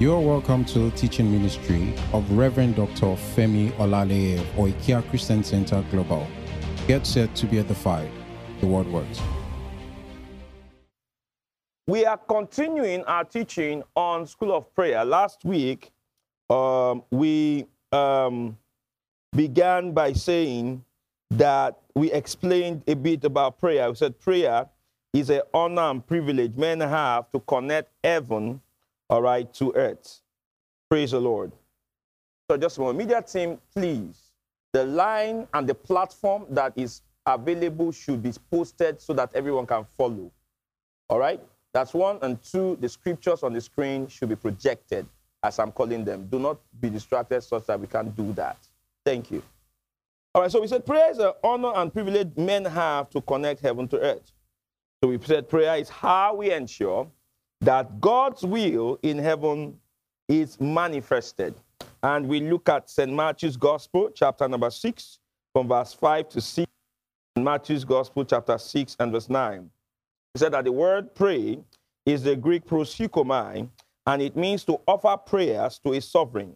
You are welcome to the teaching ministry of Reverend Dr. Femi Olaleye of Oikia Christian Center Global. Get set to be edified. The fire. The word works. We are continuing our teaching on School of Prayer. Last week, um, we um, began by saying that we explained a bit about prayer. We said prayer is an honor and privilege men have to connect heaven, all right, to earth. Praise the Lord. So just one media team, please. The line and the platform that is available should be posted so that everyone can follow. All right? That's one. And two, the scriptures on the screen should be projected as I'm calling them. Do not be distracted such that we can't do that. Thank you. All right, so we said prayer is an honor and privilege men have to connect heaven to earth. So we said prayer is how we ensure that God's will in heaven is manifested. And we look at St. Matthew's Gospel, chapter number 6, from verse 5 to 6. Matthew's Gospel, chapter 6, and verse 9. He said that the word pray is the Greek proseuchomai, and it means to offer prayers to a sovereign.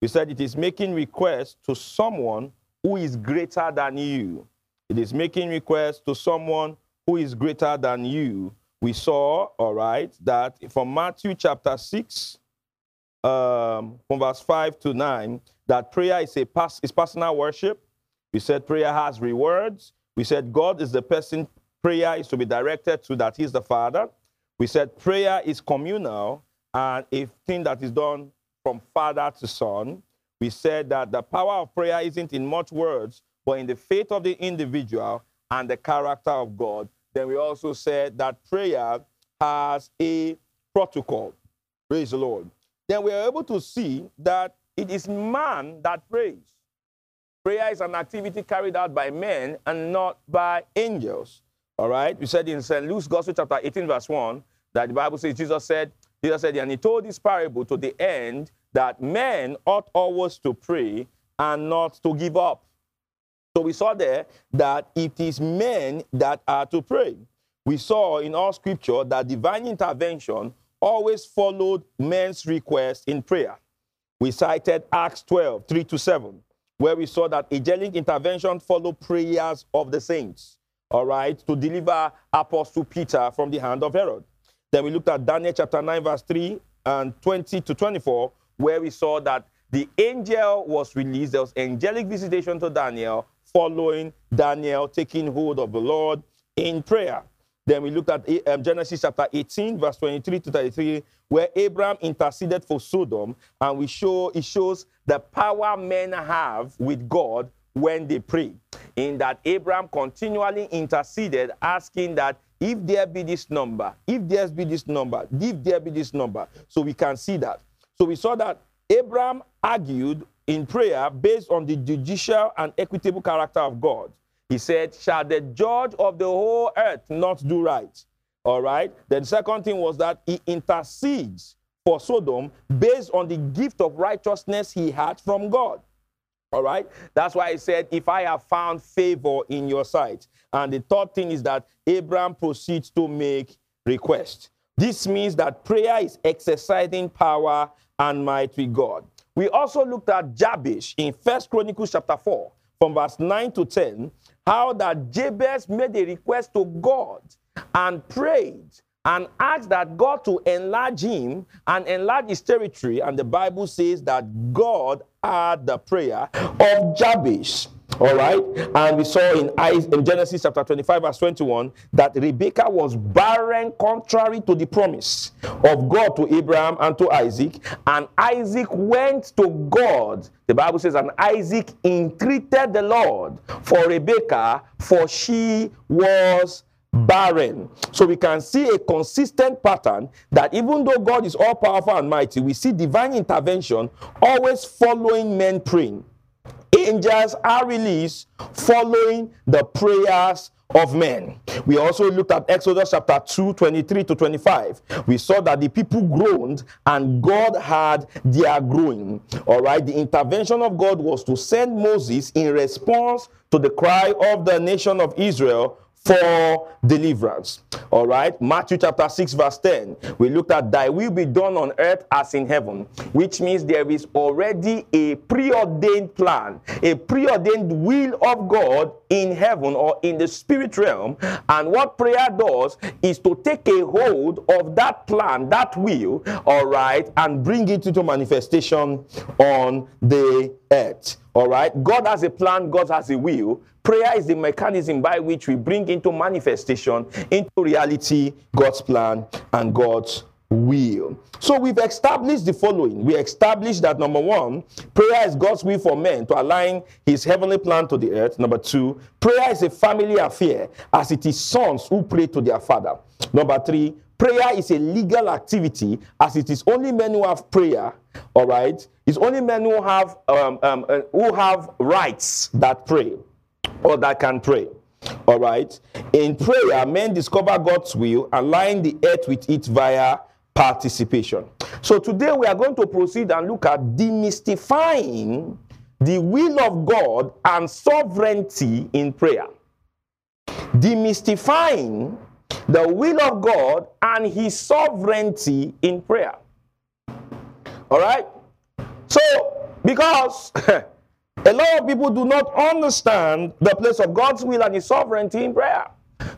He said it is making requests to someone who is greater than you. It is making requests to someone who is greater than you. We saw, all right, that from Matthew chapter 6, um, from verse 5 to 9, that prayer is a past, is personal worship. We said prayer has rewards. We said God is the person prayer is to be directed to, that He's the Father. We said prayer is communal and a thing that is done from father to son. We said that the power of prayer isn't in much words, but in the faith of the individual and the character of God. Then we also said that prayer has a protocol. Praise the Lord. Then we are able to see that it is man that prays. Prayer is an activity carried out by men and not by angels. All right. We said in St. Luke's Gospel, chapter 18, verse 1, that the Bible says Jesus said, Jesus said, and he told this parable to the end that men ought always to pray and not to give up. So we saw there that it is men that are to pray. We saw in all scripture that divine intervention always followed men's request in prayer. We cited Acts 12, 3 to 7, where we saw that angelic intervention followed prayers of the saints, all right, to deliver Apostle Peter from the hand of Herod. Then we looked at Daniel chapter 9, verse 3 and 20 to 24, where we saw that the angel was released. There was angelic visitation to Daniel following Daniel taking hold of the Lord in prayer. Then we looked at um, Genesis chapter 18, verse 23 to 33, where Abraham interceded for Sodom, and we show it shows the power men have with God when they pray. In that Abraham continually interceded, asking that if there be this number, if there be this number, if there be this number, so we can see that. So we saw that Abraham argued in prayer based on the judicial and equitable character of God. He said, Shall the judge of the whole earth not do right? All right. Then, the second thing was that he intercedes for Sodom based on the gift of righteousness he had from God. All right. That's why he said, If I have found favor in your sight. And the third thing is that Abraham proceeds to make request. This means that prayer is exercising power and might with God. We also looked at Jabez in First Chronicles chapter 4, from verse 9 to 10, how that Jabez made a request to God and prayed and asked that God to enlarge him and enlarge his territory. And the Bible says that God heard the prayer of Jabez. All right. And we saw in, in Genesis chapter 25, verse 21, that Rebekah was barren contrary to the promise of God to Abraham and to Isaac. And Isaac went to God. The Bible says, and Isaac entreated the Lord for Rebekah, for she was barren. So we can see a consistent pattern that even though God is all powerful and mighty, we see divine intervention always following men praying angels are released following the prayers of men. We also looked at Exodus chapter 2, 23 to 25. We saw that the people groaned and God had their groaning. All right, the intervention of God was to send Moses in response to the cry of the nation of Israel for deliverance. All right, Matthew chapter 6, verse 10. We looked at thy will be done on earth as in heaven, which means there is already a preordained plan, a preordained will of God in heaven or in the spirit realm. And what prayer does is to take a hold of that plan, that will, all right, and bring it into manifestation on the earth. All right, God has a plan, God has a will. Prayer is the mechanism by which we bring into manifestation, into reality, God's plan and God's will. So we've established the following. We established that number one, prayer is God's will for men to align his heavenly plan to the earth. Number two, prayer is a family affair as it is sons who pray to their father. Number three, prayer is a legal activity as it is only men who have prayer all right it's only men who have um, um, uh, who have rights that pray or that can pray. All right. In prayer, men discover God's will, align the earth with it via participation. So today we are going to proceed and look at demystifying the will of God and sovereignty in prayer. Demystifying the will of God and his sovereignty in prayer. All right? So, because A lot of people do not understand the place of God's will and His sovereignty in prayer.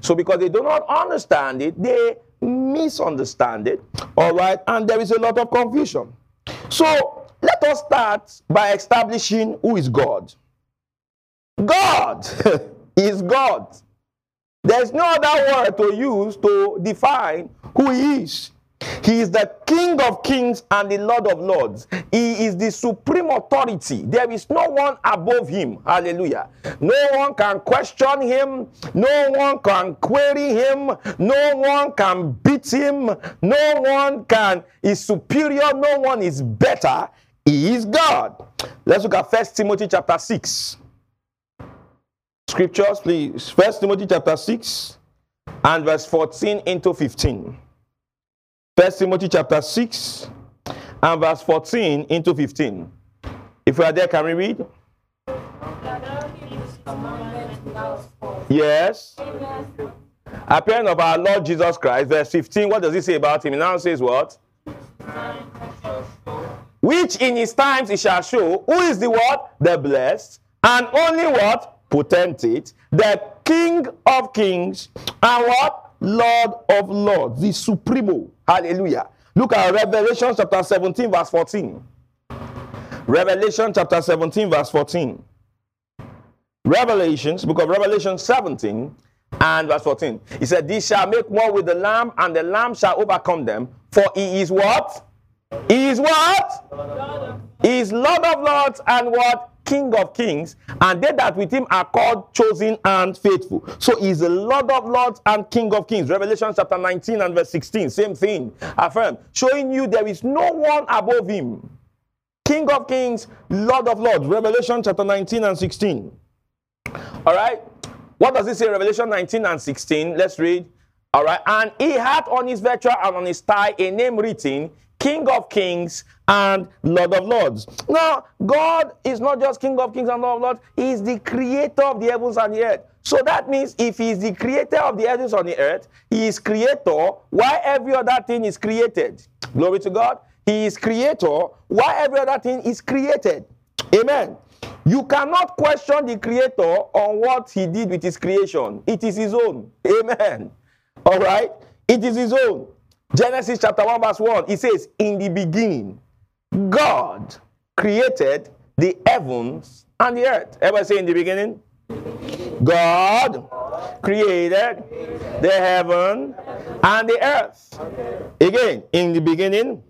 So, because they do not understand it, they misunderstand it. All right, and there is a lot of confusion. So, let us start by establishing who is God. God is God. There's no other word to use to define who He is. He is the King of kings and the Lord of lords. He is the supreme authority. There is no one above him. Hallelujah. No one can question him. No one can query him. No one can beat him. No one can is superior. No one is better. He is God. Let's look at First Timothy chapter 6. Scriptures, please. First Timothy chapter 6 and verse 14 into 15. First Timothy chapter 6 and verse 14 into 15. If we are there, can we read? Yes. Appearing of our Lord Jesus Christ, verse 15. What does he say about him? He now says what? Which in his times he shall show who is the what? The blessed, and only what? Potentate, the King of kings, and what? Lord of lords, the supremo. Hallelujah. Look at Revelation chapter 17, verse 14. Revelation chapter 17, verse 14. Revelations, book of Revelation 17 and verse 14. He said, These shall make war with the Lamb, and the Lamb shall overcome them. For he is what? Is what? Is Lord of lords and what? King of kings, and they that with him are called, chosen, and faithful. So he's the Lord of lords and King of kings. Revelation chapter 19 and verse 16, same thing. Affirm, showing you there is no one above him. King of kings, Lord of lords. Revelation chapter 19 and 16. All right. What does it say? Revelation 19 and 16. Let's read. All right. And he had on his vesture and on his thigh a name written King of kings and Lord of lords. Now, God is not just King of kings and Lord of lords, He is the creator of the heavens and the earth. So that means if He is the creator of the heavens and the earth, He is creator, why every other thing is created? Glory to God. He is creator, why every other thing is created. Amen. You cannot question the creator on what he did with his creation. It is his own. Amen. All right? It is his own. Genesis chapter 1, verse 1, it says, In the beginning, God created the heavens and the earth. Everybody say in the beginning? God created the heaven and the earth. Again, in the beginning,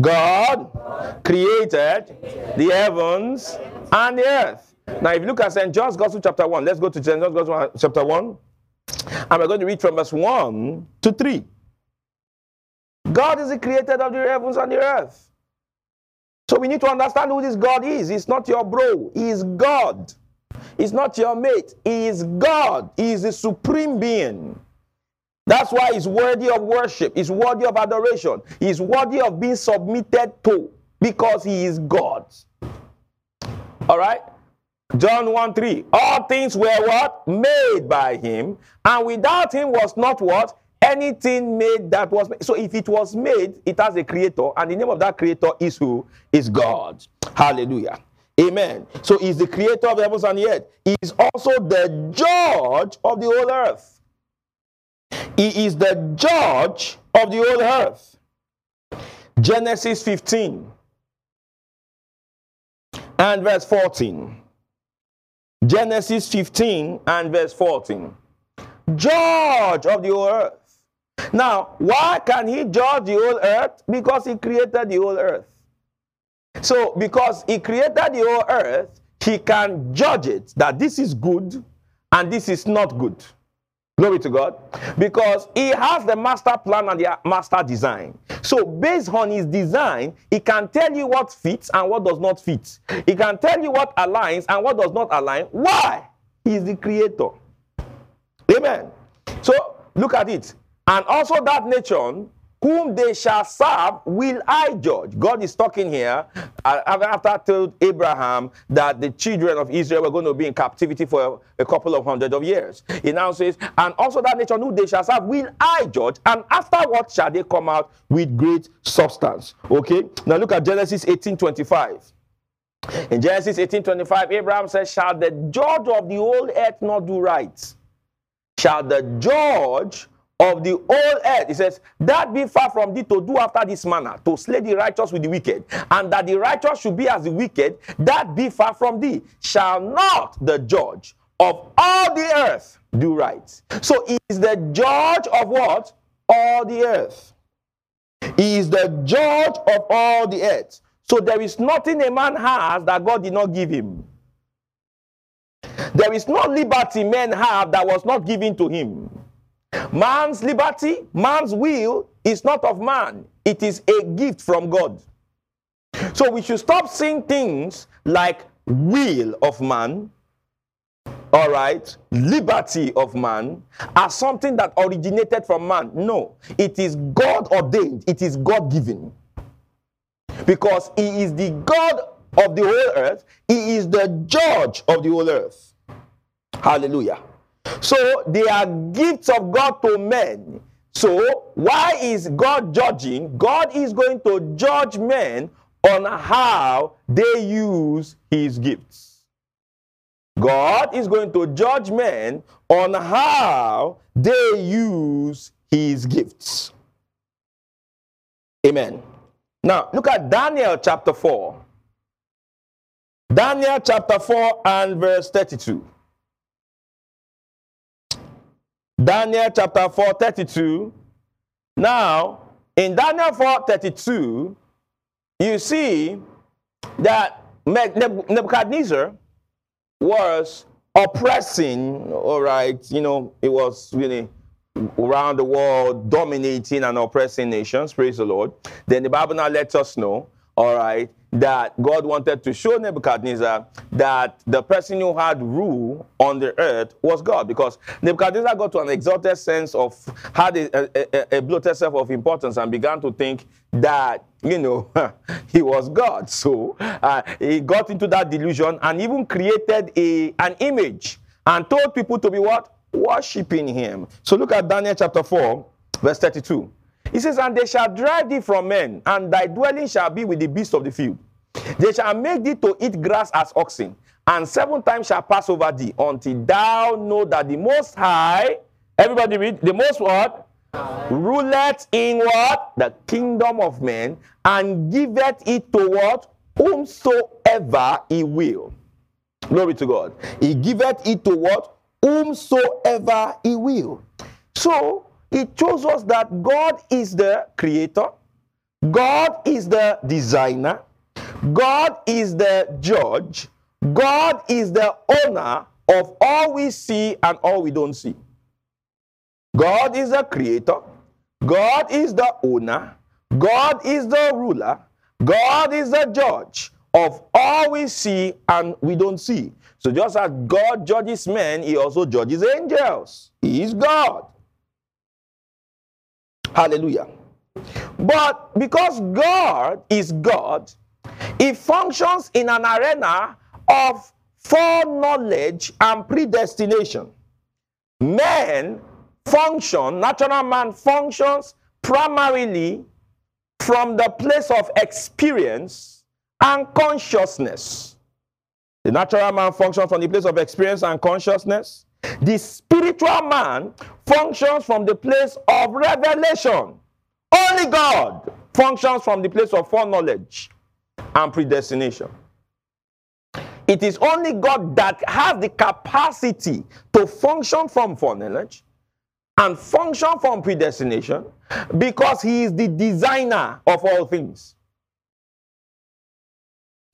God created the heavens and the earth. Now, if you look at St. John's Gospel, chapter 1, let's go to St. John's Gospel, chapter 1, and we're going to read from verse 1 to 3. God is the creator of the heavens and the earth. So we need to understand who this God is. He's not your bro, He is God. He's not your mate, He is God. He is the supreme being. That's why He's worthy of worship, He's worthy of adoration, He's worthy of being submitted to because He is God. All right? John 1 3. All things were what? Made by him. And without him was not what? Anything made that was made. So if it was made, it has a creator. And the name of that creator is who? Is God. Hallelujah. Amen. So he's the creator of heavens and the earth. He is also the judge of the whole earth. He is the judge of the whole earth. Genesis 15 and verse 14. Genesis 15 and verse 14. Judge of the whole earth. Now, why can he judge the whole earth? Because he created the whole earth. So, because he created the whole earth, he can judge it that this is good and this is not good. Glory to God. Because he has the master plan and the master design. So, based on his design, he can tell you what fits and what does not fit. He can tell you what aligns and what does not align. Why? He is the creator. Amen. So, look at it. And also that nation whom they shall serve will I judge. God is talking here uh, after told Abraham that the children of Israel were going to be in captivity for a, couple of hundred of years. He now says, and also that nation whom they shall serve will I judge, and afterward shall they come out with great substance. Okay, now look at Genesis 18 25. In Genesis 18 25, Abraham says, Shall the judge of the whole earth not do right? Shall the judge of the whole earth. He says, That be far from thee to do after this manner, to slay the righteous with the wicked, and that the righteous should be as the wicked, that be far from thee. Shall not the judge of all the earth do right? So he is the judge of what? All the earth. He is the judge of all the earth. So there is nothing a man has that God did not give him. There is no liberty men have that was not given to him. Man's liberty, man's will is not of man, it is a gift from God. So we should stop seeing things like will of man, all right, liberty of man, as something that originated from man. No, it is God ordained, it is God given. Because He is the God of the whole earth, He is the judge of the whole earth. Hallelujah. So they are gifts of God to men. So why is God judging? God is going to judge men on how they use his gifts. God is going to judge men on how they use his gifts. Amen. Now, look at Daniel chapter 4. Daniel chapter 4 and verse 32. Daniel chapter 4, 32. Now, in Daniel 4, 32, you see that Nebuchadnezzar was oppressing, all right, you know, it was really around the world dominating and oppressing nations, praise the Lord. Then the Bible now lets us know, all right, that God wanted to show Nebuchadnezzar that the person who had rule on the earth was God because Nebuchadnezzar got to an exalted sense of, had a, a, a bloated self of importance and began to think that, you know, he was God. So uh, he got into that delusion and even created a, an image and told people to be what? Worshipping him. So look at Daniel chapter 4, verse 32. He says, And they shall drive thee from men, and thy dwelling shall be with the beasts of the field. They shall make thee to eat grass as oxen, and seven times shall pass over thee, until thou know that the Most High, everybody read, the Most what? Ruleth in what? The kingdom of men, and giveth it to what? Whomsoever he will. Glory to God. He giveth it to what? Whomsoever he will. So, it shows us that God is the creator, God is the designer, God is the judge, God is the owner of all we see and all we don't see. God is the creator, God is the owner, God is the ruler, God is the judge of all we see and we don't see. So just as God judges men, he also judges angels. He is God. Hallelujah. But because God is God, he functions in an arena of foreknowledge and predestination. Men function, natural man functions primarily from the place of experience and consciousness. The natural man functions from the place of experience and consciousness. The spiritual man functions from the place of revelation. Only God functions from the place of foreknowledge and predestination. It is only God that has the capacity to function from foreknowledge and function from predestination because He is the designer of all things.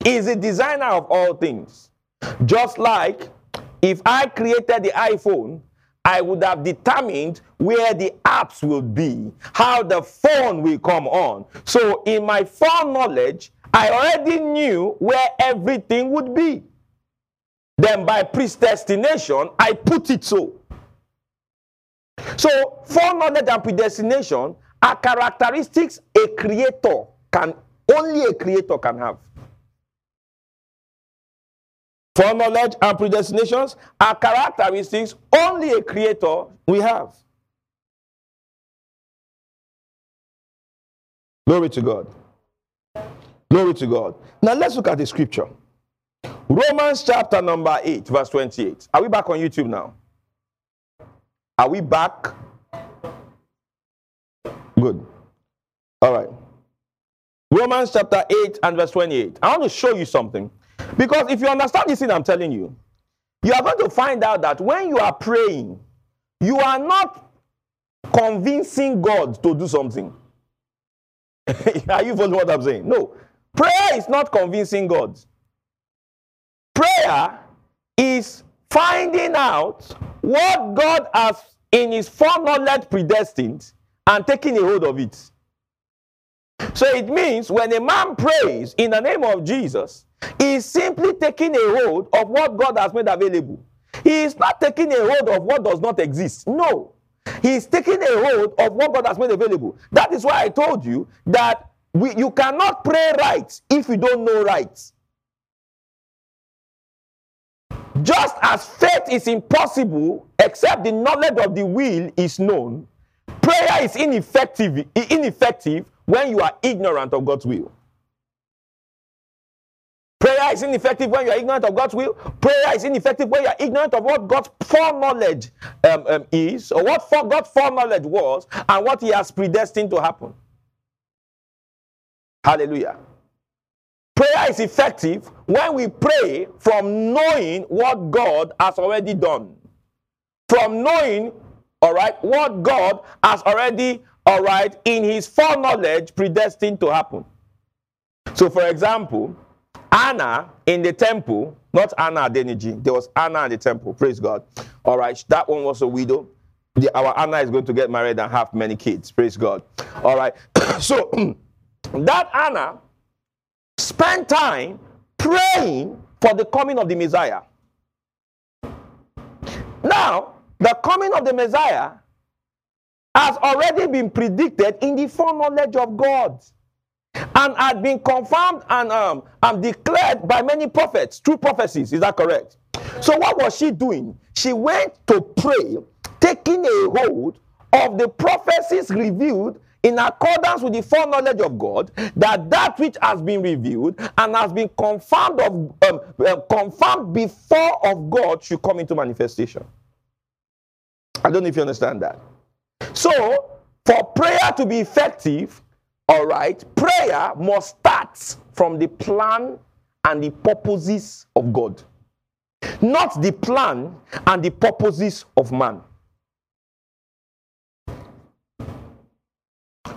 He is the designer of all things. Just like if I created the iPhone, I would have determined where the apps will be, how the phone will come on. So, in my foreknowledge, I already knew where everything would be. Then, by predestination, I put it so. So, foreknowledge and predestination are characteristics a creator can only a creator can have. Foreknowledge and predestinations are characteristics only a creator we have. Glory to God. Glory to God. Now let's look at the scripture. Romans chapter number 8, verse 28. Are we back on YouTube now? Are we back? Good. All right. Romans chapter 8 and verse 28. I want to show you something. Because if you understand this thing I'm telling you, you are going to find out that when you are praying, you are not convincing God to do something. are you following what I'm saying? No. Prayer is not convincing God. Prayer is finding out what God has in his foreknowledge predestined and taking a hold of it. So it means when a man prays in the name of Jesus, he is simply taking a hold of what God has made available. He is not taking a hold of what does not exist. No. He is taking a hold of what God has made available. That is why I told you that we, you cannot pray right if you don't know right. Just as faith is impossible except the knowledge of the will is known, prayer is ineffective, ineffective when you are ignorant of God's will. Prayer is ineffective when you are ignorant of God's will. Prayer is ineffective when you are ignorant of what God's foreknowledge um, um, is, or what for God's foreknowledge was, and what He has predestined to happen. Hallelujah. Prayer is effective when we pray from knowing what God has already done. From knowing, all right, what God has already, all right, in His foreknowledge predestined to happen. So, for example, Anna in the temple, not Anna Adeniji, there was Anna in the temple. Praise God. All right, that one was a widow. The, our Anna is going to get married and have many kids. Praise God. All right. so that Anna spent time praying for the coming of the Messiah. Now, the coming of the Messiah has already been predicted in the foreknowledge of God and had been confirmed and um, and declared by many prophets through prophecies. Is that correct? So what was she doing? She went to pray, taking a hold of the prophecies revealed in accordance with the foreknowledge of God, that that which has been revealed and has been confirmed of um, uh, confirmed before of God should come into manifestation. I don't know if you understand that. So, for prayer to be effective, all right, prayer must start from the plan and the purposes of God, not the plan and the purposes of man.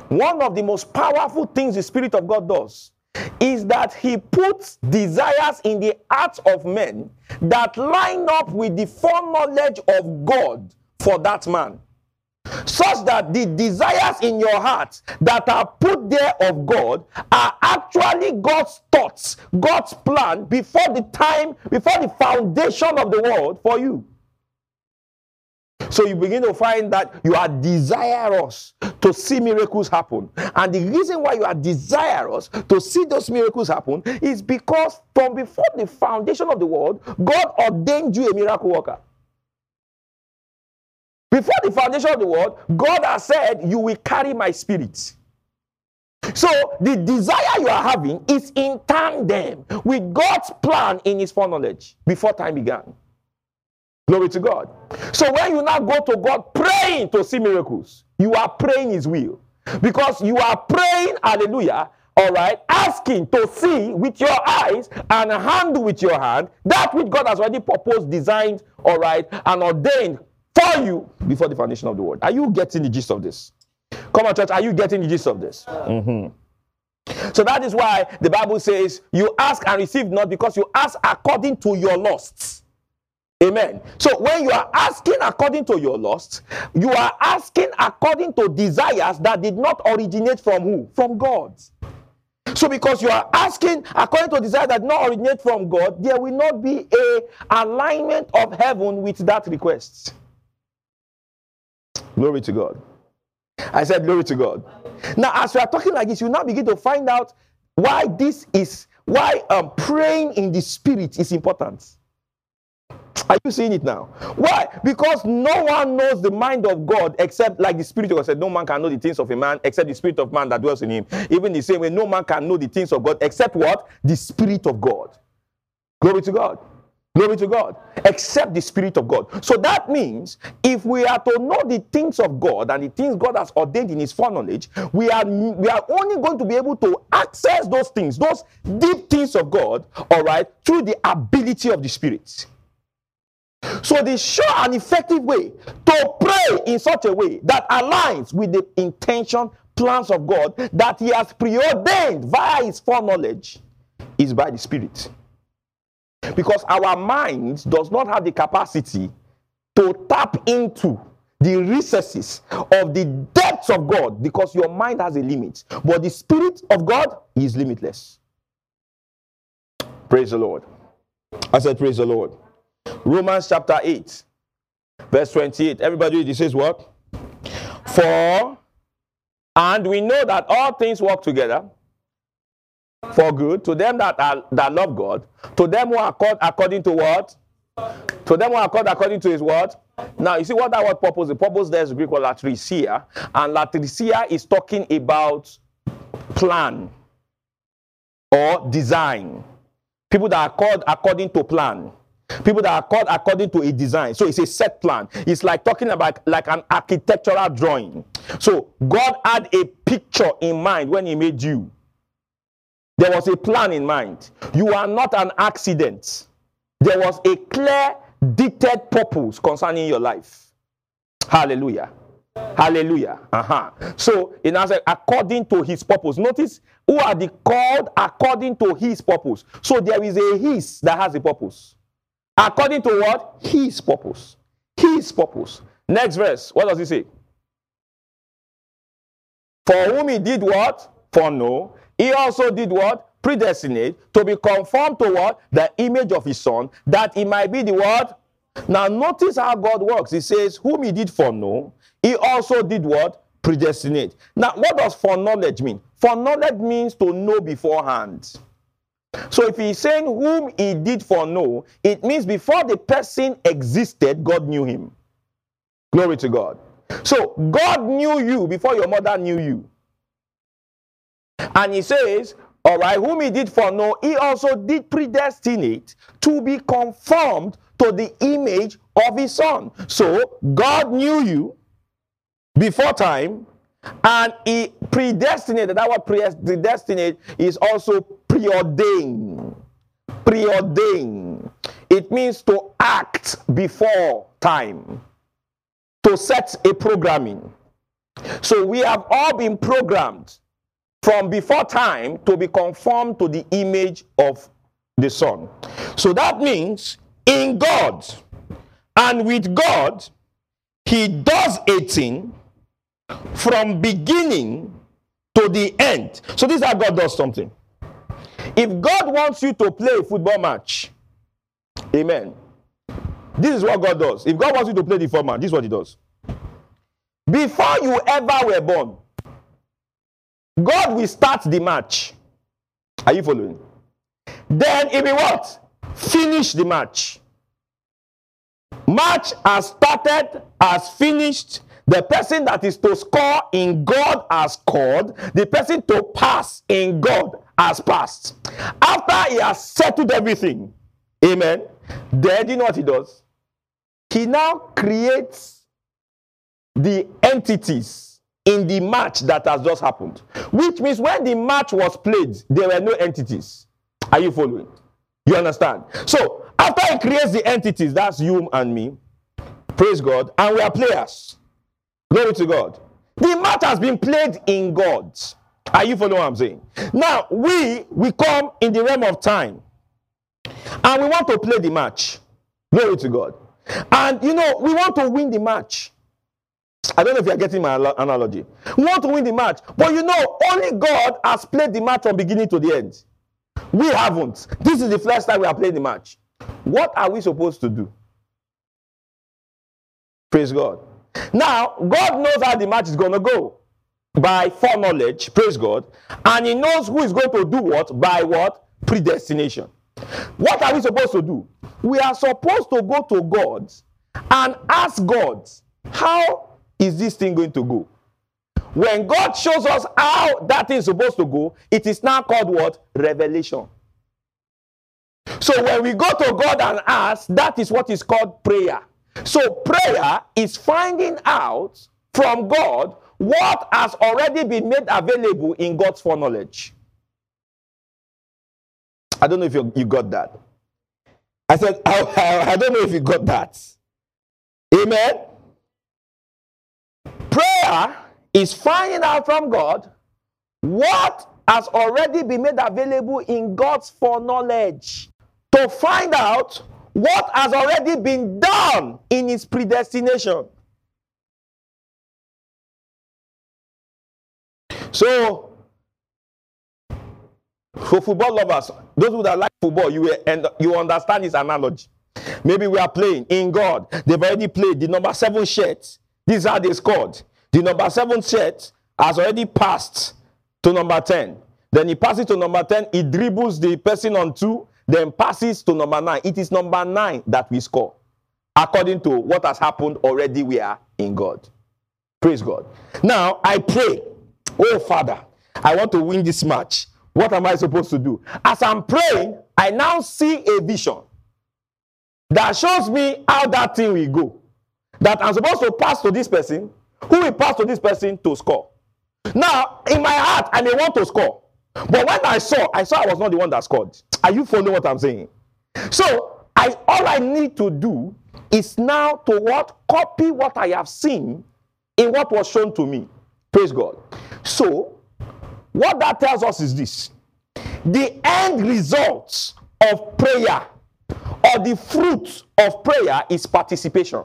One of the most powerful things the Spirit of God does is that He puts desires in the hearts of men that line up with the foreknowledge of God for that man such that the desires in your heart that are put there of God are actually God's thoughts, God's plan before the time, before the foundation of the world for you. So you begin to find that you are desirous to see miracles happen. And the reason why you are desirous to see those miracles happen is because from before the foundation of the world, God ordained you a miracle worker. Before the foundation of the world, God has said, You will carry my spirit. So the desire you are having is in tandem with God's plan in his foreknowledge before time began. Glory to God. So when you now go to God praying to see miracles, you are praying his will. Because you are praying, hallelujah, all right, asking to see with your eyes and handle with your hand that which God has already proposed, designed, all right, and ordained for you before the foundation of the world. Are you getting the gist of this? Come on, church, are you getting the gist of this? Mm-hmm. So that is why the Bible says, You ask and receive not because you ask according to your lusts. Amen. So when you are asking according to your lusts, you are asking according to desires that did not originate from who? From God. So because you are asking according to desire that did not originate from God, there will not be a alignment of heaven with that request. Glory to God. I said, Glory to God. Now, as we are talking like this, you now begin to find out why this is, why um, praying in the spirit is important. Are you seeing it now? Why? Because no one knows the mind of God except, like the Spirit of God said, no man can know the things of a man except the Spirit of man that dwells in him. Even the same way, no man can know the things of God except what? The Spirit of God. Glory to God. Glory to God. Except the Spirit of God. So that means if we are to know the things of God and the things God has ordained in His foreknowledge, we are we are only going to be able to access those things, those deep things of God, all right, through the ability of the Spirit. So the sure and effective way to pray in such a way that aligns with the intention, plans of God that He has preordained via His foreknowledge is by the Spirit. Because our mind does not have the capacity to tap into the recesses of the depths of God because your mind has a limit. But the Spirit of God is limitless. Praise the Lord. I said, Praise the Lord. Romans chapter 8, verse 28. Everybody, this is what? For, and we know that all things work together for good to them that are that love God, to them who are called according to what? To them who are called according to his word. Now you see what that word purpose. The purpose there is the Greek word latrisia, and latrisia is talking about plan or design. People that are called according to plan. People that are called according to a design. So it's a set plan. It's like talking about like an architectural drawing. So God had a picture in mind when he made you. There was a plan in mind. You are not an accident. There was a clear, detailed purpose concerning your life. Hallelujah. Hallelujah. Uh-huh. So, in answer, according to his purpose. Notice who are the called according to his purpose. So there is a his that has a purpose. According to what? His purpose. His purpose. Next verse. What does he say? For whom he did what? Foreknow. He also did what? Predestinate to be conformed to what? The image of his son, that he might be the what? Now notice how God works. He says, Whom he did foreknow, he also did what? Predestinate. Now, what does foreknowledge mean? Foreknowledge means to know beforehand. So if he's saying whom he did foreknow, it means before the person existed, God knew him. Glory to God. So God knew you before your mother knew you. And he says, all right, whom he did foreknow, he also did predestinate to be conformed to the image of his son. So God knew you before time, and he predestinated. That word predestinate is also preordained. Preordained. It means to act before time, to set a programming. So we have all been programmed from before time to be conformed to the image of the Son. So that means in God and with God, He does a thing from beginning to the end. So this is how God does something. If God wants you to play a football match, amen. This is what God does. If God wants you to play the match, this is what He does. before you ever were born, God will start the match. Are you following? Then it will what? Finish the match. Match has started, has finished. The person that is to score in God has scored. The person to pass in God has passed. After he has settled everything, amen. Then you know what he does? He now creates the entities in the match that has just happened. Which means when the match was played, there were no entities. Are you following? You understand? So after he creates the entities, that's you and me. Praise God. And we are players. Glory to God. The match has been played in God. Are you following what I'm saying? Now we we come in the realm of time, and we want to play the match. Glory to God. And you know we want to win the match. I don't know if you're getting my analogy. We want to win the match, but you know only God has played the match from beginning to the end. We haven't. This is the first time we are playing the match. What are we supposed to do? Praise God. Now, God knows how the match is going to go by foreknowledge, praise God, and He knows who is going to do what by what? Predestination. What are we supposed to do? We are supposed to go to God and ask God, how is this thing going to go? When God shows us how that is supposed to go, it is now called what? Revelation. So when we go to God and ask, that is what is called prayer. So prayer is finding out from God what has already been made available in God's foreknowledge. I don't know if you, you got that. I said, I, I, I don't know if you got that. Amen. Is finding out from God what has already been made available in God's foreknowledge to find out what has already been done in his predestination. So, for football lovers, those who like football, you and you understand this analogy. Maybe we are playing in God. They've already played the number seven shirt. These are they scored. The number seven shirt has already passed to number 10. Then he passes to number 10, he dribbles the person on two, then passes to number nine. It is number nine that we score, according to what has happened already. We are in God. Praise God. Now I pray, oh Father, I want to win this match. What am I supposed to do? As I'm praying, I now see a vision that shows me how that thing will go. That I'm supposed to pass to this person, who will pass to this person to score. Now, in my heart, I may want to score. But when I saw, I saw I was not the one that scored. Are you following what I'm saying? So I all I need to do is now to what copy what I have seen in what was shown to me. Praise God. So what that tells us is this: the end result of prayer or the fruit of prayer is participation.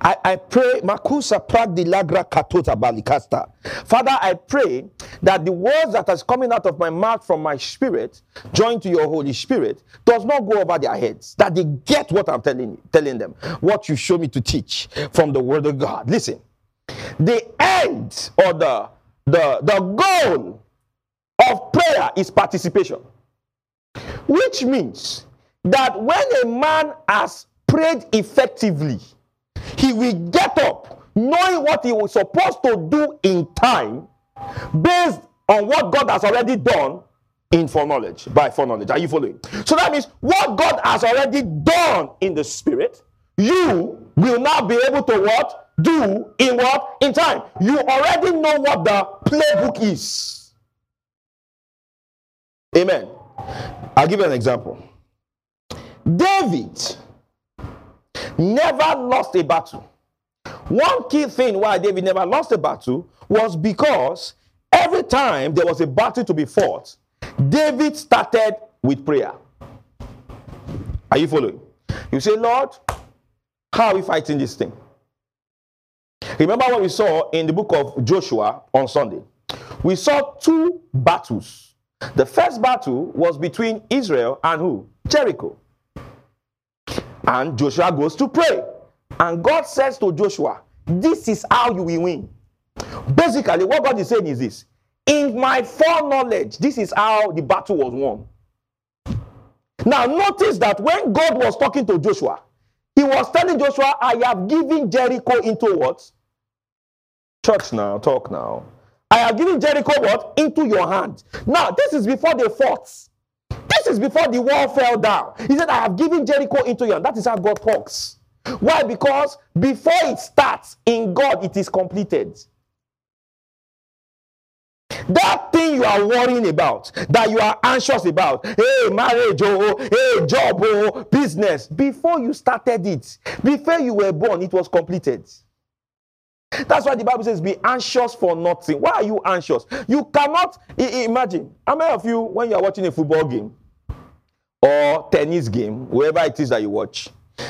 I, I pray, Makusa Pragdi Lagra Katota Balikasta. Father, I pray that the words that is coming out of my mouth from my spirit, joined to your Holy Spirit, does not go over their heads. That they get what I'm telling, telling them, what you show me to teach from the Word of God. Listen, the end or the, the, the goal of prayer is participation, which means that when a man has prayed effectively, he will get up knowing what he was supposed to do in time based on what God has already done in foreknowledge, by foreknowledge. Are you following? So that means what God has already done in the spirit, you will now be able to what? Do in what? In time. You already know what the playbook is. Amen. I'll give you an example. David never lost a battle. One key thing why David never lost a battle was because every time there was a battle to be fought, David started with prayer. Are you following? You say, Lord, how are we fighting this thing? Remember what we saw in the book of Joshua on Sunday? We saw two battles. The first battle was between Israel and who? Jericho. And Joshua goes to pray. And God says to Joshua, this is how you will win. Basically, what God is saying is this In my foreknowledge, this is how the battle was won. Now, notice that when God was talking to Joshua, he was telling Joshua, I have given Jericho into what? Church now, talk now. I have given Jericho what? Into your hand. Now, this is before they fought. This is before the wall fell down. He said, I have given Jericho into your hand. That is how God talks. Why? Because before it starts, in God, it is completed. That thing you are worrying about, that you are anxious about, hey, marriage, oh, hey, job, oh, business, before you started it, before you were born, it was completed. That's why the Bible says, be anxious for nothing. Why are you anxious? You cannot imagine. How many of you, when you are watching a football game or tennis game, wherever it is that you watch,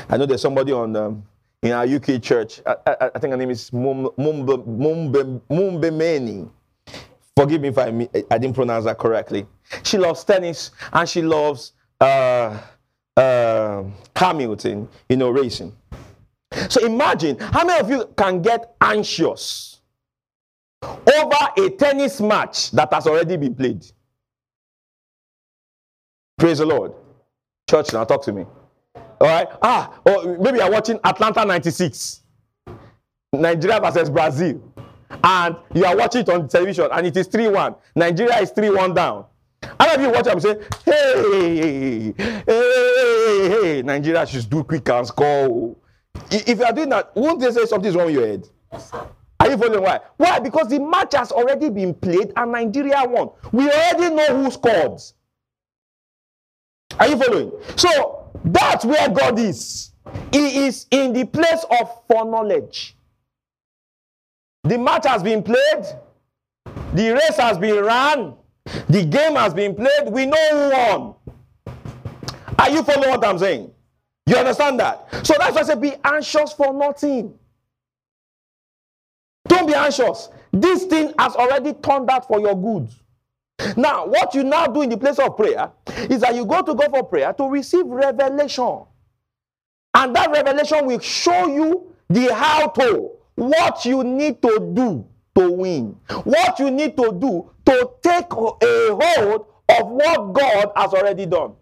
I know there's somebody on um, in our UK church. I, I, I think her name is Mumbe, Mumbe, Mumbe Forgive me if I, I didn't pronounce that correctly. She loves tennis and she loves uh, uh, Hamilton, you know, racing. So imagine how many of you can get anxious over a tennis match that has already been played. Praise the Lord. Church, now talk to me. All right. Ah, or maybe you're watching Atlanta 96, Nigeria versus Brazil, and you are watching it on television, and it is 3 1. Nigeria is 3 1 down. How of you watch and say, hey, hey, hey, hey, Nigeria should do quick and score. If you are doing that, won't they say something's wrong with your head? Are you following why? Why? Because the match has already been played and Nigeria won. We already know who scored. Are you following? So that's where God is. He is in the place of foreknowledge. The match has been played, the race has been run, the game has been played. We know who won. Are you following what I'm saying? You understand that? So that's why I say be anxious for nothing. Don't be anxious. This thing has already turned out for your good. Now, what you now do in the place of prayer is that you go to God for prayer to receive revelation. And that revelation will show you the how to, what you need to do to win, what you need to do to take a hold of what God has already done.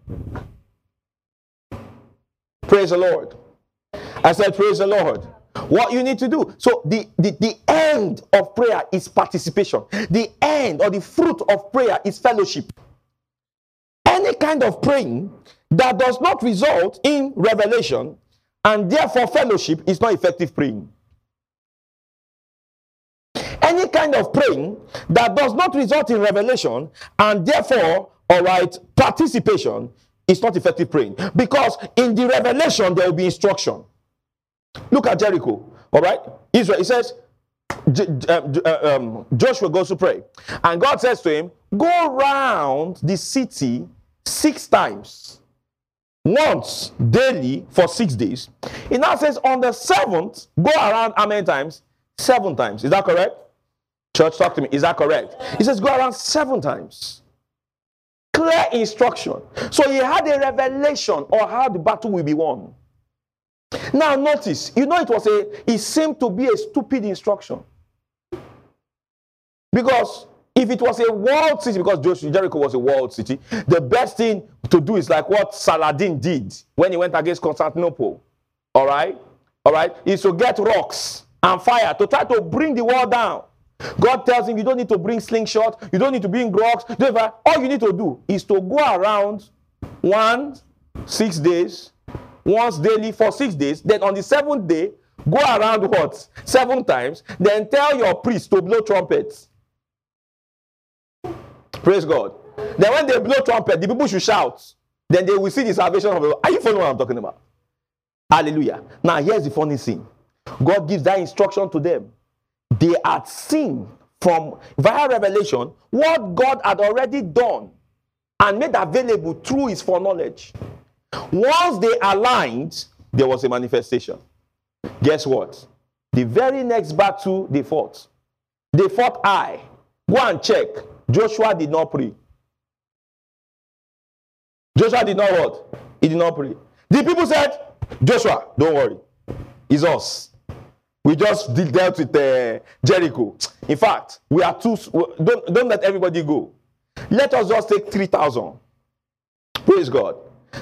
Praise the Lord. I said, Praise the Lord. What you need to do. So, the, the, the end of prayer is participation, the end or the fruit of prayer is fellowship. Any kind of praying that does not result in revelation and therefore fellowship is not effective praying. Any kind of praying that does not result in revelation and therefore, all right, participation is not effective praying. Because in the revelation, there will be instruction. Look at Jericho, all right? Israel, it says, um, uh, um, Joshua goes to pray. And God says to him, Go round the city six times, once daily for six days. It now says, On the seventh, go around how many times? Seven times. Is that correct? Church, talk to me. Is that correct? He says, Go around seven times. Clear instruction. So he had a revelation on how the battle will be won. Now notice, you know it was a it seemed to be a stupid instruction. Because if it was a world city, because Jericho was a world city, the best thing to do is like what Saladin did when he went against Constantinople. All right? All right? Is to get rocks and fire to try to bring the wall down. God tells him you don't need to bring slingshot, you don't need to bring rocks. All you need to do is to go around one, six days, once daily for six days. Then on the seventh day, go around what? Seven times. Then tell your priest to blow trumpets. Praise God. Then when they blow trumpet, the people should shout. Then they will see the salvation of the Lord. Are you following what I'm talking about? Hallelujah. Now here's the funny thing. God gives that instruction to them. They had seen from via revelation what God had already done and made available through his foreknowledge. Once they aligned, there was a manifestation. Guess what? The very next battle they fought, they fought Ai. Go and check. Joshua did not pray. Joshua did not what? He did not pray. The people said, Joshua, don't worry. It's us. We just dealt with uh, Jericho. In fact, we are too. Don't don't let everybody go. Let us just take three thousand. Praise God.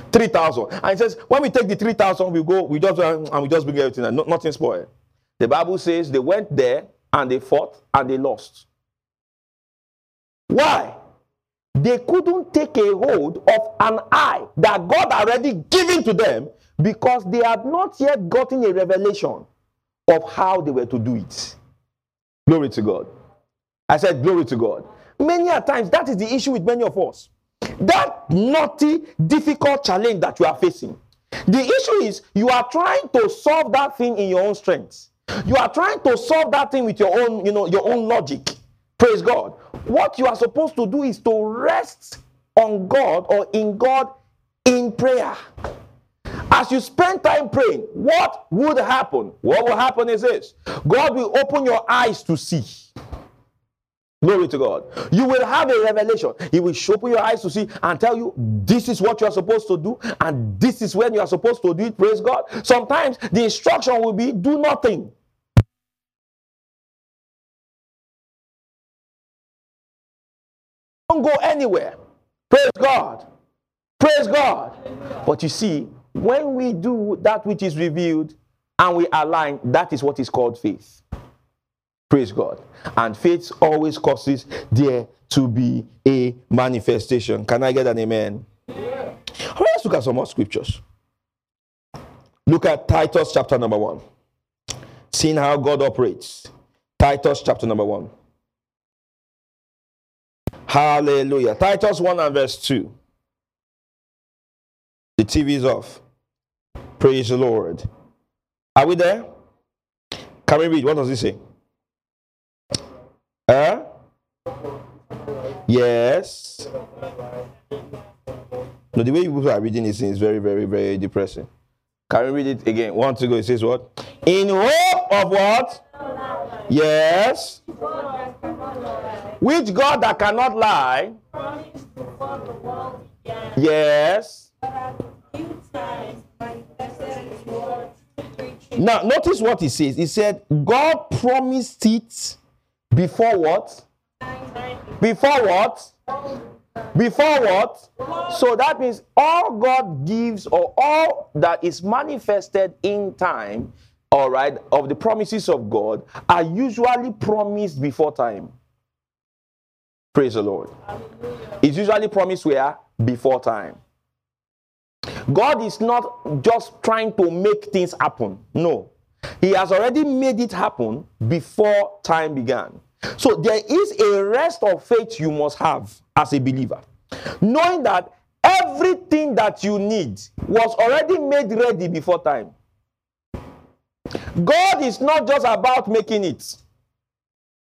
Three thousand. And it says when we take the three thousand, we go. We just and we just bring everything. And nothing spoiled. The Bible says they went there and they fought and they lost. Why? They couldn't take a hold of an Ai that God already given to them because they had not yet gotten a revelation of how they were to do it. Glory to God. I said, Glory to God. Many a times, that is the issue with many of us. That naughty, difficult challenge that you are facing. The issue is you are trying to solve that thing in your own strength. You are trying to solve that thing with your own, you know, your own logic. Praise God. What you are supposed to do is to rest on God or in God in prayer. As you spend time praying, what would happen? What will happen is this God will open your eyes to see. Glory to God. You will have a revelation. He will open your eyes to see and tell you this is what you are supposed to do, and this is when you are supposed to do it. Praise God. Sometimes the instruction will be do nothing. Don't go anywhere. Praise God. Praise God. But you see, when we do that which is revealed and we align, that is what is called faith. Praise God. And faith always causes there to be a manifestation. Can I get an amen? Yeah. let's look at some more scriptures. Look at Titus chapter number one. Seeing how God operates. Titus chapter number one. Hallelujah. Titus 1 and verse 2. The TV is off. Praise the Lord. Are we there? Can we read? What does it say? Huh? Yes. No, the way you are reading this is very, very, very depressing. Can we read it again? One to go. It says what? In hope of what? Yes. Which God that cannot lie? Yes. Now, notice what he says. He said, God promised it before what? Before what? Before what? So that means all God gives or all that is manifested in time, all right, of the promises of God are usually promised before time. Praise the Lord. It's usually promised where? Before time. God is not just trying to make things happen. No. He has already made it happen before time began. So there is a rest of faith you must have as a believer. Knowing that everything that you need was already made ready before time. God is not just about making it.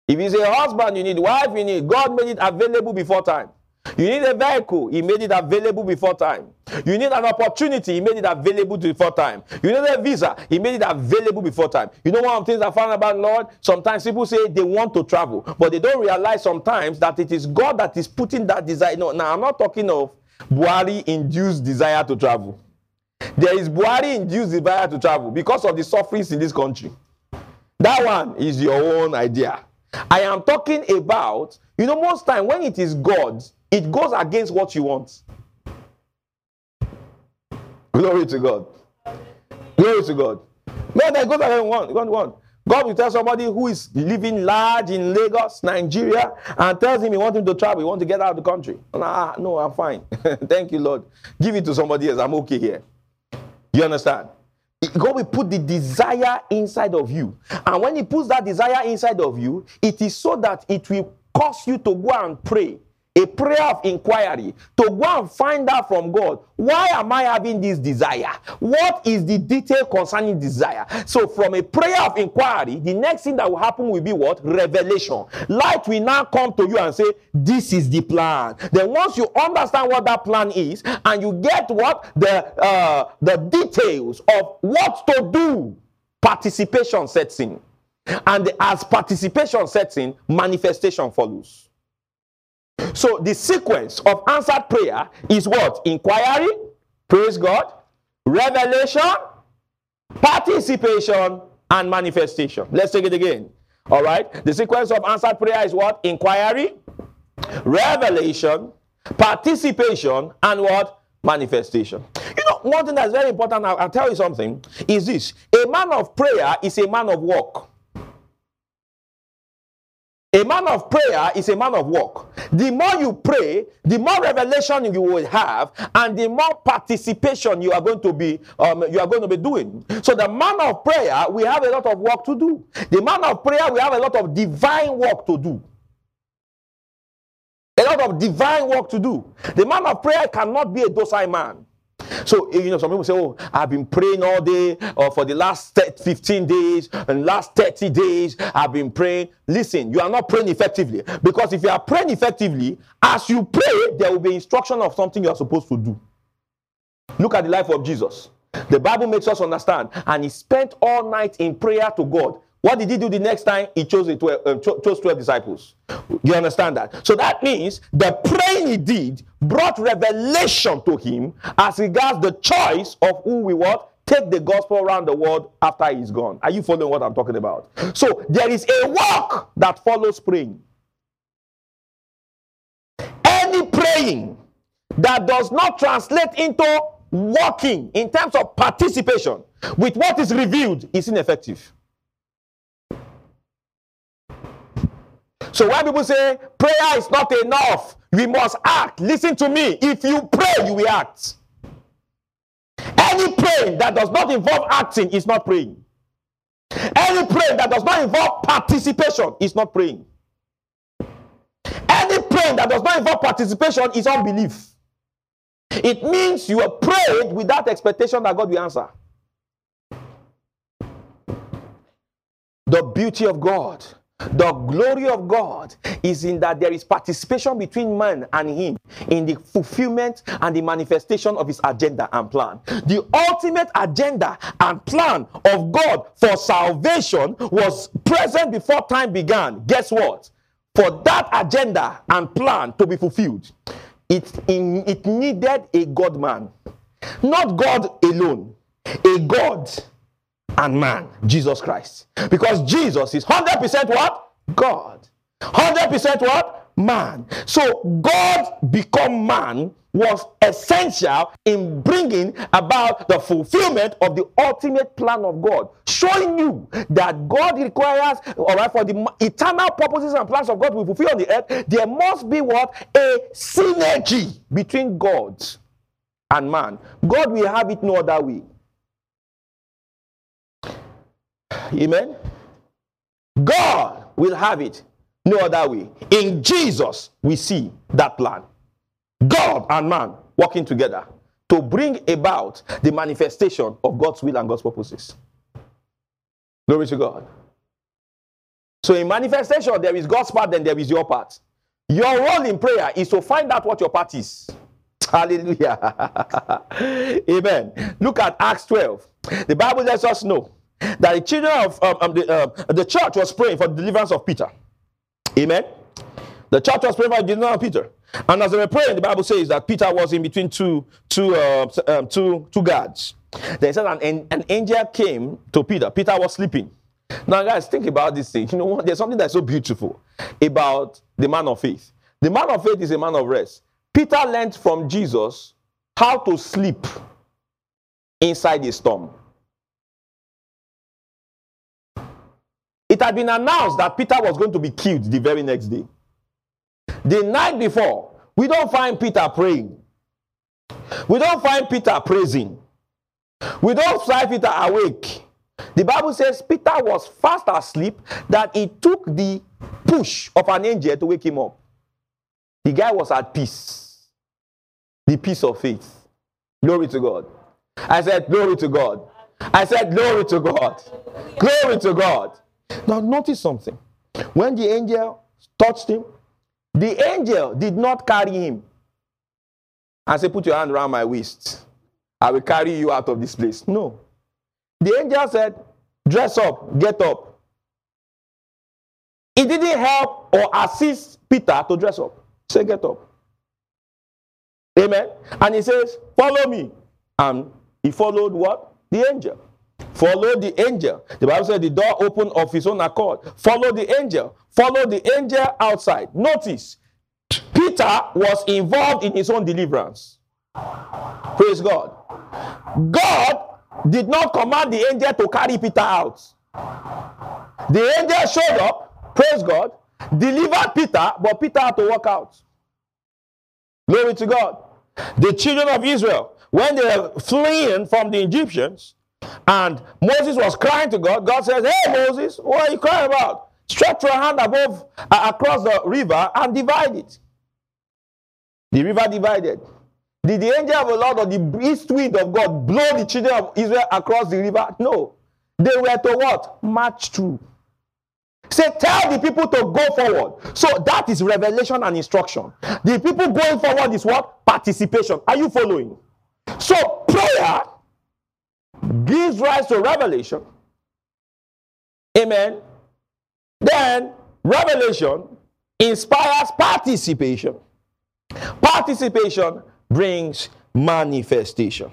If he's a husband, you need wife, you need God made it available before time. You need a vehicle, he made it available before time. You need an opportunity, he made it available before time. You need a visa, he made it available before time. You know one of the things I found about Lord? Sometimes people say they want to travel, but they don't realize sometimes that it is God that is putting that desire. No, now I'm not talking of Buhari induced desire to travel. There is Buhari induced desire to travel because of the sufferings in this country. That one is your own idea. I am talking about, you know, most time when it is God, it goes against what you want. Glory to God. Glory to God. No, that goes against one. One, one. God will tell somebody who is living large in Lagos, Nigeria, and tells him he wants him to travel, he wants to get out of the country. Nah, no, I'm fine. Thank you, Lord. Give it to somebody else. I'm okay here. You understand? God will put the desire inside of you. And when He puts that desire inside of you, it is so that it will cause you to go and pray a prayer of inquiry to go and find out from God why am I having this desire? What is the detail concerning desire? So, from a prayer of inquiry, the next thing that will happen will be what? Revelation. Light will now come to you and say, This is the plan. Then, once you understand what that plan is and you get what? The, uh, the details of what to do, participation sets in. And as participation sets in, manifestation follows. So the sequence of answered prayer is what? Inquiry, praise God, revelation, participation, and manifestation. Let's take it again. All right. The sequence of answered prayer is what? Inquiry, revelation, participation, and what? Manifestation. You know, one thing that's very important, I'll, I'll tell you something, is this a man of prayer is a man of work. A man of prayer is a man of work. The more you pray, the more revelation you will have, and the more participation you are going to be um, you are going to be doing. So the man of prayer, we have a lot of work to do. The man of prayer, we have a lot of divine work to do. A lot of divine work to do. The man of prayer cannot be a docile man. So, you know, some people say, Oh, I've been praying all day or for the last 15 days and last 30 days, I've been praying. Listen, you are not praying effectively because if you are praying effectively, as you pray, there will be instruction of something you are supposed to do. Look at the life of Jesus. The Bible makes us understand, and he spent all night in prayer to God. What did he do the next time? He chose, 12, uh, chose 12 disciples. You understand that? So that means the praying he did brought revelation to him as regards the choice of who we what? Take the gospel around the world after he's gone. Are you following what I'm talking about? So there is a work that follows praying. Any praying that does not translate into walking in terms of participation with what is revealed is ineffective. So when people say prayer is not enough, we must act. Listen to me. If you pray, you will act. Any praying that does not involve acting is not praying. Any praying that does not involve participation is not praying. Any praying that does not involve participation is unbelief. It means you are prayed without expectation that God will answer. The beauty of God the glory of God is in that there is participation between man and him in the fulfillment and the manifestation of his agenda and plan. The ultimate agenda and plan of God for salvation was present before time began. Guess what? For that agenda and plan to be fulfilled, it, it needed a God man. Not God alone, a God and man, Jesus Christ. Because Jesus is 100% what? God. 100% what? Man. So God become man was essential in bringing about the fulfillment of the ultimate plan of God, showing you that God requires, all right, for the eternal purposes and plans of God to be fulfilled on the earth, there must be what? A synergy between God and man. God will have it no other way. Amen. God will have it no other way. In Jesus, we see that plan. God and man working together to bring about the manifestation of God's will and God's purposes. Glory to God. So, in manifestation, there is God's part, then there is your part. Your role in prayer is to find out what your part is. Hallelujah. Amen. Look at Acts 12. The Bible lets us know that the children of um, um, the, uh, the church was praying for the deliverance of Peter. Amen. The church was praying for the deliverance of Peter. And as they were praying, the Bible says that Peter was in between two, two, uh, um, two, two guards. They said an, an angel came to Peter. Peter was sleeping. Now, guys, think about this thing. You know what? There's something that's so beautiful about the man of faith. The man of faith is a man of rest. Peter learned from Jesus how to sleep inside a storm. It had been announced that Peter was going to be killed the very next day. The night before, we don't find Peter praying. We don't find Peter praising. We don't find Peter awake. The Bible says Peter was fast asleep that he took the push of an angel to wake him up. The guy was at peace. The peace of faith. Glory to God. I said, Glory to God. I said, Glory to God. Glory to God. Now, notice something. When the angel touched him, the angel did not carry him and say, Put your hand around my waist. I will carry you out of this place. No. The angel said, Dress up, get up. He didn't help or assist Peter to dress up. Say, Get up. Amen. And he says, Follow me. And he followed what? The angel. Follow the angel. The Bible said the door opened of his own accord. Follow the angel. Follow the angel outside. Notice, Peter was involved in his own deliverance. Praise God. God did not command the angel to carry Peter out. The angel showed up, praise God, delivered Peter, but Peter had to walk out. Glory to God. The children of Israel, when they were fleeing from the Egyptians, and Moses was crying to God, God says, Hey Moses, what are you crying about? Stretch your hand above uh, across the river and divide it. The river divided. Did the angel of the Lord or the east wind of God blow the children of Israel across the river? No. They were to what? March through. Say, tell the people to go forward. So that is revelation and instruction. The people going forward is what? Participation. Are you following? So prayer gives rise to revelation. Amen. Then revelation inspires participation. Participation brings manifestation.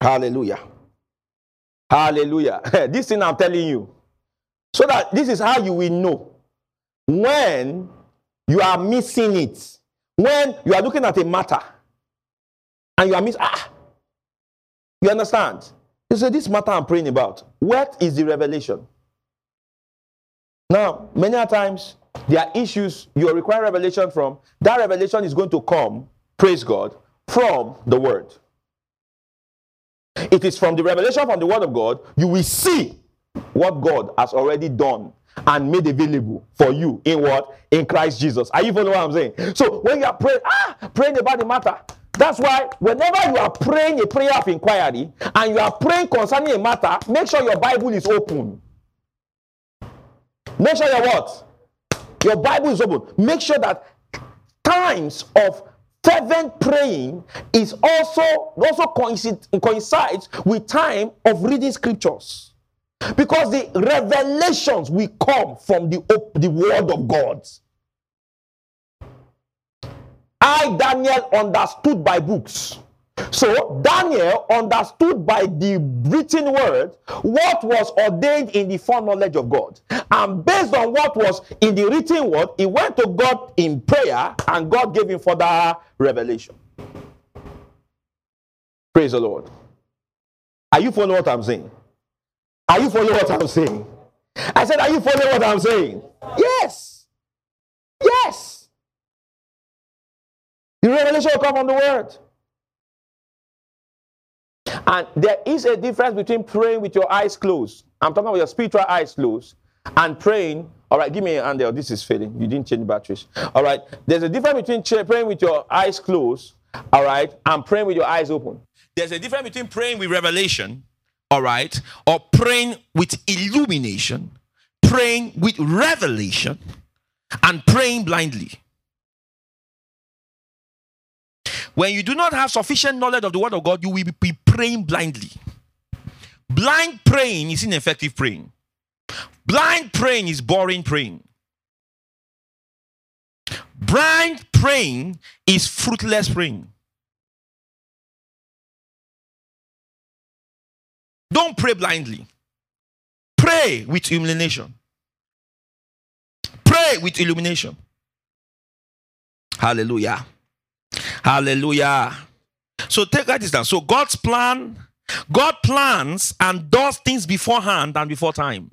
Hallelujah. Hallelujah. this thing I'm telling you. So that this is how you will know when you are missing it. When you are looking at a matter and you are missing, ah, you understand? You say, This matter I'm praying about, what is the revelation? Now, many times there are issues you require revelation from. That revelation is going to come, praise God, from the word. It is from the revelation from the word of God you will see what God has already done and made available for you in what? In Christ Jesus. Are you following what I'm saying? So when you are praying, ah, praying about the matter, that's why whenever you are praying a prayer of inquiry and you are praying concerning a matter, make sure your Bible is open. Make sure your what? Your Bible is open. Make sure that times of fervent praying is also also coincides with time of reading scriptures because the revelations will come from the, the word of god i daniel understood by books so Daniel understood by the written word what was ordained in the foreknowledge of God. And based on what was in the written word, he went to God in prayer and God gave him further revelation. Praise the Lord. Are you following what I'm saying? Are you following what I'm saying? I said, Are you following what I'm saying? Yes. Yes. The revelation will come from the word. And there is a difference between praying with your eyes closed. I'm talking about your spiritual eyes closed and praying. All right, give me an hand there. This is failing. You didn't change batteries. All right. There's a difference between praying with your eyes closed, all right, and praying with your eyes open. There's a difference between praying with revelation, all right, or praying with illumination, praying with revelation, and praying blindly. When you do not have sufficient knowledge of the word of God, you will be praying blindly. Blind praying is ineffective praying. Blind praying is boring praying. Blind praying is fruitless praying. Don't pray blindly. Pray with illumination. Pray with illumination. Hallelujah. Hallelujah. So take that down. So God's plan, God plans and does things beforehand and before time.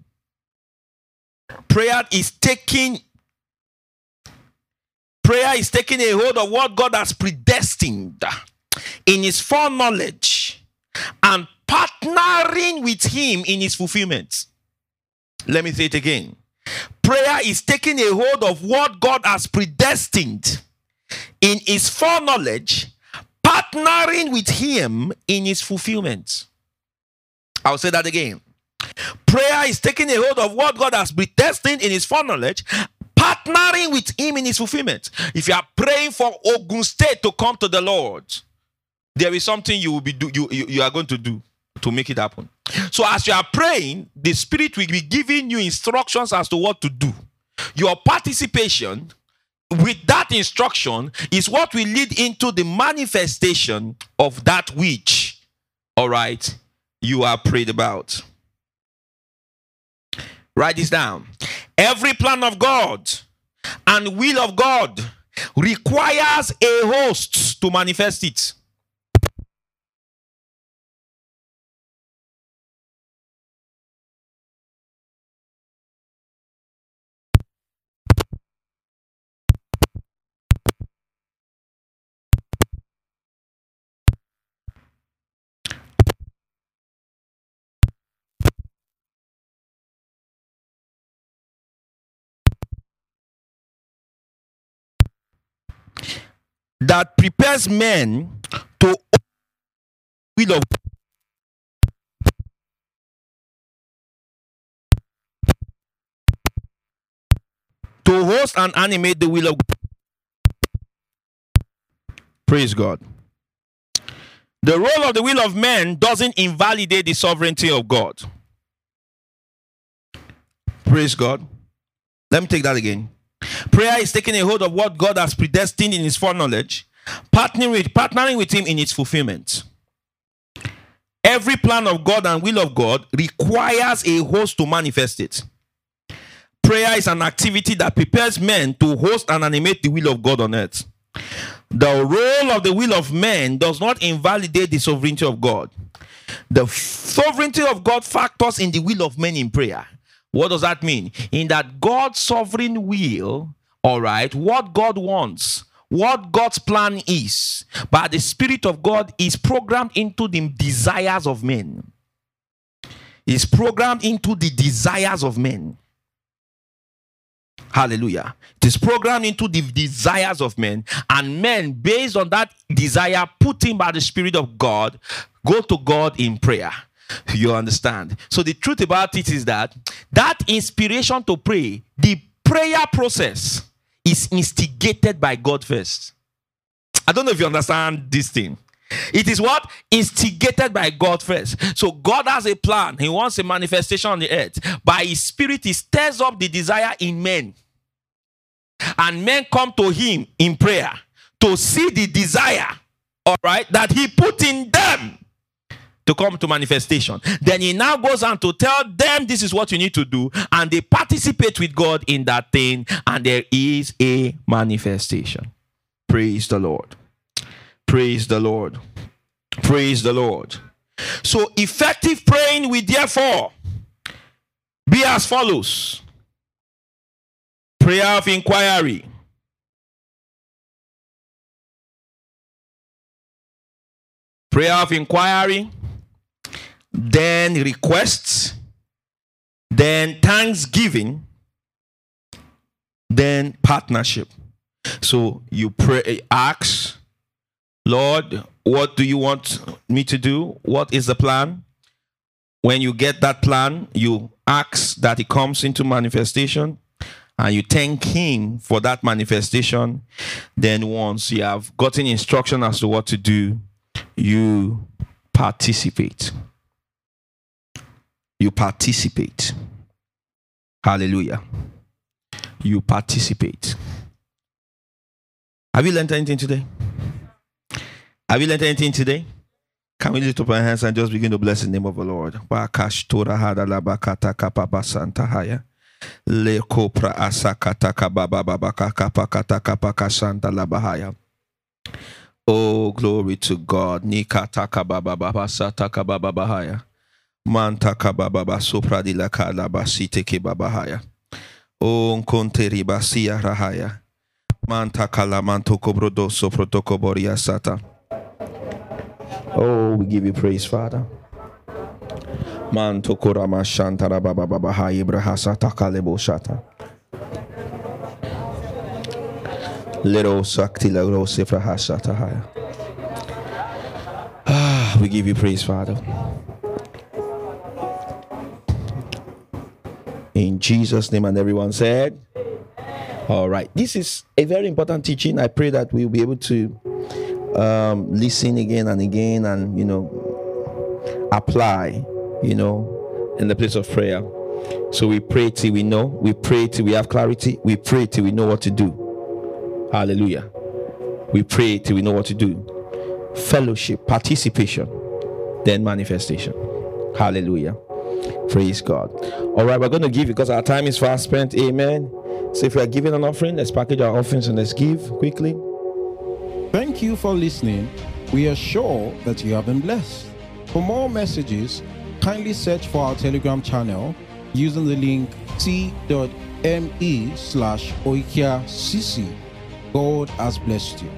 Prayer is taking prayer is taking a hold of what God has predestined in his foreknowledge and partnering with him in his fulfillment. Let me say it again. Prayer is taking a hold of what God has predestined in his foreknowledge, partnering with him in his fulfillment. I'll say that again. Prayer is taking a hold of what God has predestined in his foreknowledge, partnering with him in his fulfillment. If you are praying for Ogun State to come to the Lord, there is something you will be do, you, you, you are going to do to make it happen. So as you are praying, the spirit will be giving you instructions as to what to do. Your participation with that instruction is what will lead into the manifestation of that which all right, you are prayed about. Write this down. Every plan of God and will of God requires a host to manifest it. That prepares men to will of to host and animate the will of Praise God. The role of the will of men doesn't invalidate the sovereignty of God. Praise God. Let me take that again. Prayer is taking a hold of what God has predestined in His foreknowledge, partnering with, partnering with Him in its fulfillment. Every plan of God and will of God requires a host to manifest it. Prayer is an activity that prepares men to host and animate the will of God on earth. The role of the will of men does not invalidate the sovereignty of God. The sovereignty of God factors in the will of men in prayer. What does that mean? In that God's sovereign will, all right, what God wants, what God's plan is, but the Spirit of God is programmed into the desires of men. Is programmed into the desires of men. Hallelujah. It is programmed into the desires of men, and men, based on that desire, put in by the Spirit of God, go to God in prayer. You understand? So the truth about it is that that inspiration to pray, the prayer process is instigated by God first. I don't know if you understand this thing. It is what? Instigated by God first. So God has a plan. He wants a manifestation on the earth. By his spirit, he stirs up the desire in men. And men come to him in prayer to see the desire, all right, that he put in them to come to manifestation. Then he now goes on to tell them this is what you need to do, and they participate with God in that thing, and there is a manifestation. Praise the Lord. Praise the Lord. Praise the Lord. So, effective praying will therefore be as follows prayer of inquiry. Prayer of inquiry then requests, then thanksgiving, then partnership. So you pray, eh, ask, Lord, what do you want me to do? What is the plan? When you get that plan, you ask that it comes into manifestation and you thank him for that manifestation. Then once you have gotten instruction as to what to do, you participate you participate. Hallelujah. You participate. Have you learned anything today? Have you learned anything today? Can we lift up our hands and just begin to bless the name of the Lord? Le kopra asakata kababa babaka kapakata kapaka labahaya. Oh, glory to God. Nikata kababa baba sataka baba bahaya. Manta kababa sopra di la kala basite ke babahaya. O nkonteri basia rahaya. Manta kala manto kobrodo soprotokoboria sata. Oh, we give you praise, Father. Manto korama shantara baba baba hai brahasa takalebo shata. Little sakti la rose frahasata haya. Ah, we give you praise, Father. In Jesus' name, and everyone said, All right. This is a very important teaching. I pray that we'll be able to um, listen again and again and, you know, apply, you know, in the place of prayer. So we pray till we know, we pray till we have clarity, we pray till we know what to do. Hallelujah. We pray till we know what to do. Fellowship, participation. then manifestation. Hallelujah. Praise God. All right, we're going to give because our time is fast spent. Amen. So if we are giving an offering, let's package our offerings and let's give quickly. Thank you for listening. We are sure that you have been blessed. For more messages, kindly search for our Telegram channel using the link t.me slash oikiacc. God has blessed you.